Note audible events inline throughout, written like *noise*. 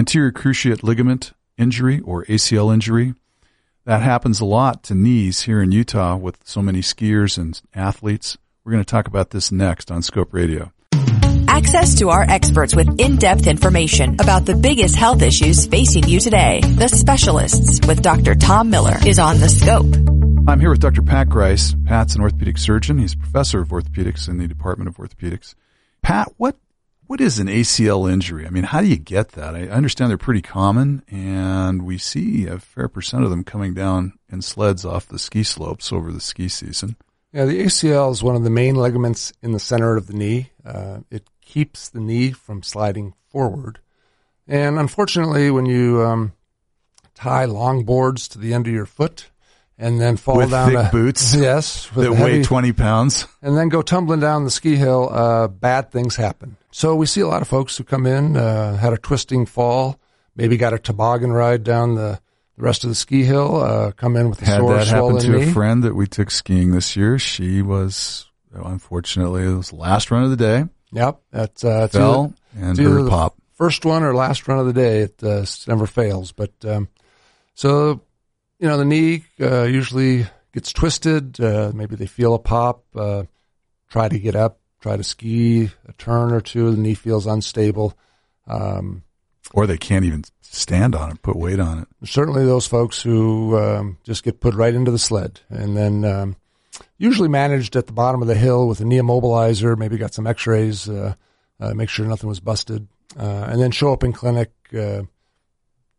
Anterior cruciate ligament injury or ACL injury. That happens a lot to knees here in Utah with so many skiers and athletes. We're going to talk about this next on Scope Radio. Access to our experts with in-depth information about the biggest health issues facing you today. The Specialists with Dr. Tom Miller is on the scope. I'm here with Dr. Pat Greis. Pat's an orthopedic surgeon. He's professor of orthopedics in the Department of Orthopedics. Pat, what what is an ACL injury? I mean, how do you get that? I understand they're pretty common, and we see a fair percent of them coming down in sleds off the ski slopes over the ski season. Yeah, the ACL is one of the main ligaments in the center of the knee. Uh, it keeps the knee from sliding forward. And unfortunately, when you um, tie long boards to the end of your foot and then fall With down thick a, boots *laughs* yes, that heavy, weigh 20 pounds. and then go tumbling down the ski hill, uh, bad things happen. So we see a lot of folks who come in, uh, had a twisting fall, maybe got a toboggan ride down the, the rest of the ski hill, uh, come in with a Had sore, that happen to knee. a friend that we took skiing this year. She was, unfortunately, it was last run of the day. Yep, that's uh, Fell either- and her pop. first one or last run of the day. It uh, never fails. But um, so you know, the knee uh, usually gets twisted. Uh, maybe they feel a pop. Uh, try to get up. Try to ski a turn or two. The knee feels unstable. Um, Or they can't even stand on it, put weight on it. certainly, those folks who um, just get put right into the sled, and then um, usually managed at the bottom of the hill with a knee immobilizer. Maybe got some X-rays. Uh, uh, make sure nothing was busted, uh, and then show up in clinic uh,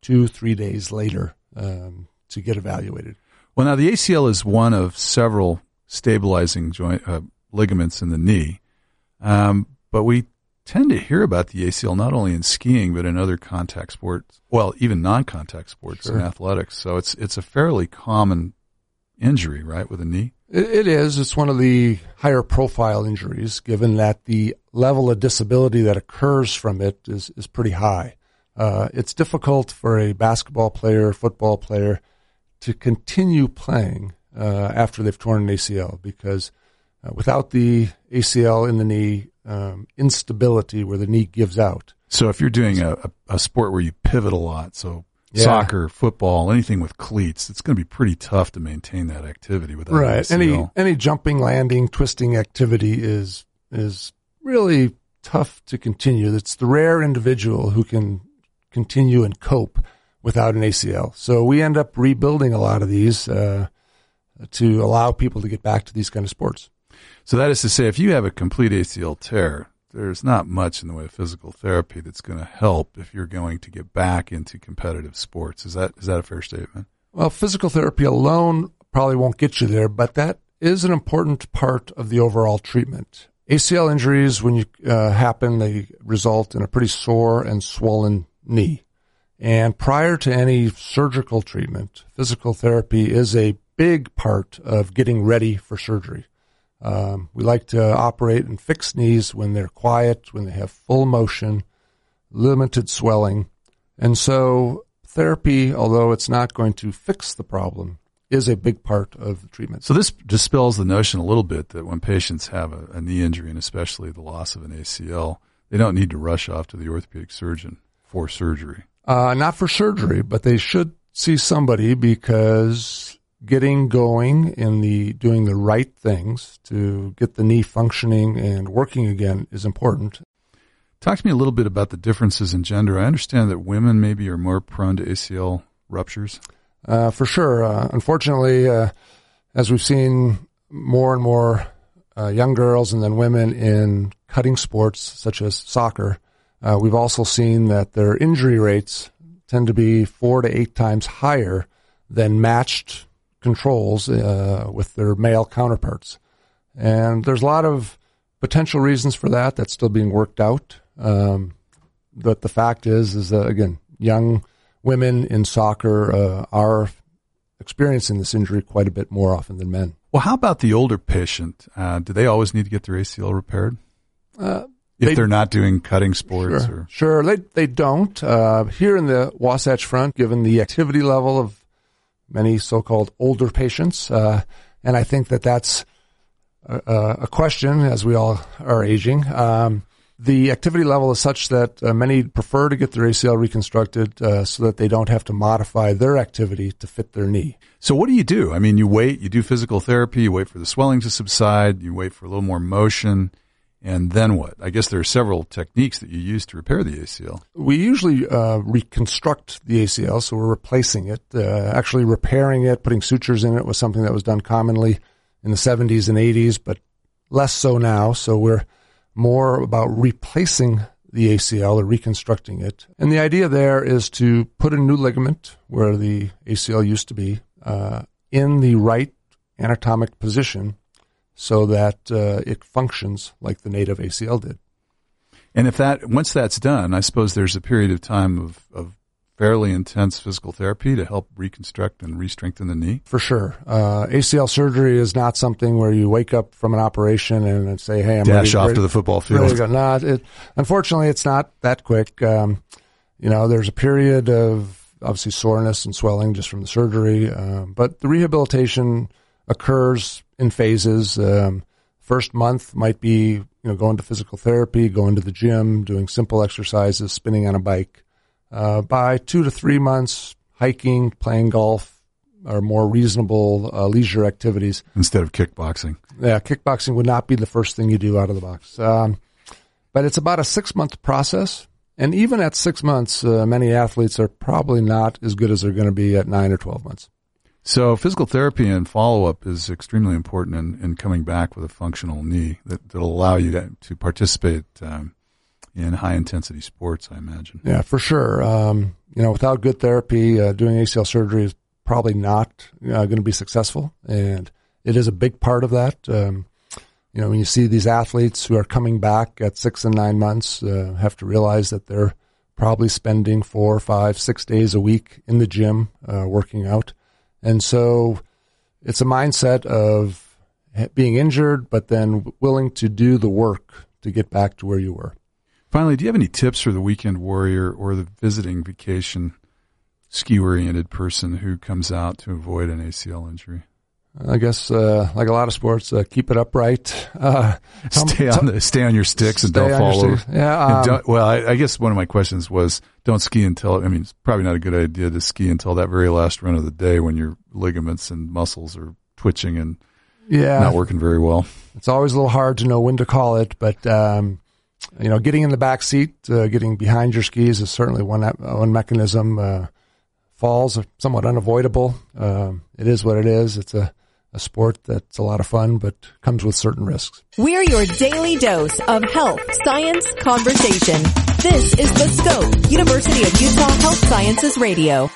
two, three days later um, to get evaluated. Well, now the ACL is one of several stabilizing joint uh, ligaments in the knee, um, but we tend to hear about the ACL not only in skiing but in other contact sports. Well, even non-contact sports Sure. and athletics. So it's it's a fairly common injury, right, with a knee. It, it is. It's one of the higher profile injuries, given that the level of disability that occurs from it is, is pretty high. Uh, it's difficult for a basketball player, football player, to continue playing uh, after they've torn an ACL because uh, without the ACL in the knee, um, instability where the knee gives out. So if you're doing a, a, sport where you pivot a lot, so Yeah. soccer, football, anything with cleats, it's going to be pretty tough to maintain that activity without right any ACL. any jumping landing twisting activity is is really tough to continue it's the rare individual who can continue and cope without an acl so we end up rebuilding a lot of these uh, to allow people to get back to these kind of sports So that is to say, if you have a complete ACL tear, there's not much in the way of physical therapy that's going to help if you're going to get back into competitive sports. Is that is that a fair statement? Well, physical therapy alone probably won't get you there, but that is an important part of the overall treatment. ACL injuries, when you uh, happen, they result in a pretty sore and swollen knee. And prior to any surgical treatment, physical therapy is a big part of getting ready for surgery. Um, we like to operate and fix knees when they're quiet, when they have full motion, limited swelling. And so therapy, although it's not going to fix the problem, is a big part of the treatment. So this dispels the notion a little bit that when patients have a, a knee injury and especially the loss of an ACL, they don't need to rush off to the orthopedic surgeon for surgery. Uh, not for surgery, but they should see somebody because getting going in the doing the right things to get the knee functioning and working again is important. Talk to me a little bit about the differences in gender. I understand that women maybe are more prone to ACL ruptures. Uh, for sure. Uh, unfortunately, uh, as we've seen more and more uh, young girls and then women in cutting sports such as soccer, uh, we've also seen that their injury rates tend to be four to eight times higher than matched controls uh, with their male counterparts. And there's a lot of potential reasons for that that's still being worked out. Um, but the fact is, is that again, young women in soccer uh, are experiencing this injury quite a bit more often than men. Well, how about the older patient? Uh, do they always need to get their ACL repaired Uh, if They- are not doing cutting sports? Sure, Or sure. They they don't uh, here in the Wasatch Front, given the activity level of many so-called older patients, uh, and I think that that's a, a question as we all are aging. Um, the activity level is such that uh, many prefer to get their ACL reconstructed uh, so that they don't have to modify their activity to fit their knee. So what do you do? I mean, you wait, you do physical therapy, you wait for the swelling to subside, you wait for a little more motion, and then what? I guess there are several techniques that you use to repair the ACL. We usually uh, reconstruct the ACL, so we're replacing it. Uh, actually, repairing it, putting sutures in it was something that was done commonly in the 70s and 80s, but less so now. So we're more about replacing the ACL or reconstructing it. And the idea there is to put a new ligament where the ACL used to be uh, in the right anatomic position so that uh, it functions like the native ACL did. And if that once that's done, I suppose there's a period of time of, of fairly intense physical therapy to help reconstruct and re-strengthen the knee? For sure. Uh, ACL surgery is not something where you wake up from an operation and say, "Hey, I'm dash ready, off ready, to the football field." No, it, unfortunately, it's not that quick. Um, you know, there's a period of obviously soreness and swelling just from the surgery, um, but the rehabilitation occurs in phases. Um, first month might be you know going to physical therapy, going to the gym, doing simple exercises, spinning on a bike. Uh, by two to three months, hiking, playing golf are more reasonable uh, leisure activities. Instead of kickboxing. Yeah, kickboxing would not be the first thing you do out of the box. Um, but it's about a six month process. And even at six months, uh, many athletes are probably not as good as they're going to be at nine or 12 months. So physical therapy and follow up is extremely important in, in coming back with a functional knee that, that'll allow you to, to participate um, in high intensity sports, I imagine. Yeah, for sure. Um, you know, without good therapy, uh, doing ACL surgery is probably not uh, going to be successful, and it is a big part of that. Um, you know, when you see these athletes who are coming back at six and nine months, uh, have to realize that they're probably spending four, five, six days a week in the gym uh, working out, and so it's a mindset of being injured, but then willing to do the work to get back to where you were. Finally, do you have any tips for the weekend warrior or the visiting vacation ski oriented person who comes out to avoid an ACL injury? I guess, uh, like a lot of sports, uh, keep it upright. Uh, stay on the, stay on your sticks and don't fall over. Yeah. Um, well, I, I, guess one of my questions was don't ski until, I mean, it's probably not a good idea to ski until that very last run of the day when your ligaments and muscles are twitching and yeah, not working very well. It's always a little hard to know when to call it, but, um, you know, getting in the back seat, uh, getting behind your skis is certainly one one mechanism. Uh, falls are somewhat unavoidable. Um, it is what it is. It's a a sport that's a lot of fun, but comes with certain risks. We're your daily dose of health science conversation. This is The Scope, University of Utah Health Sciences Radio.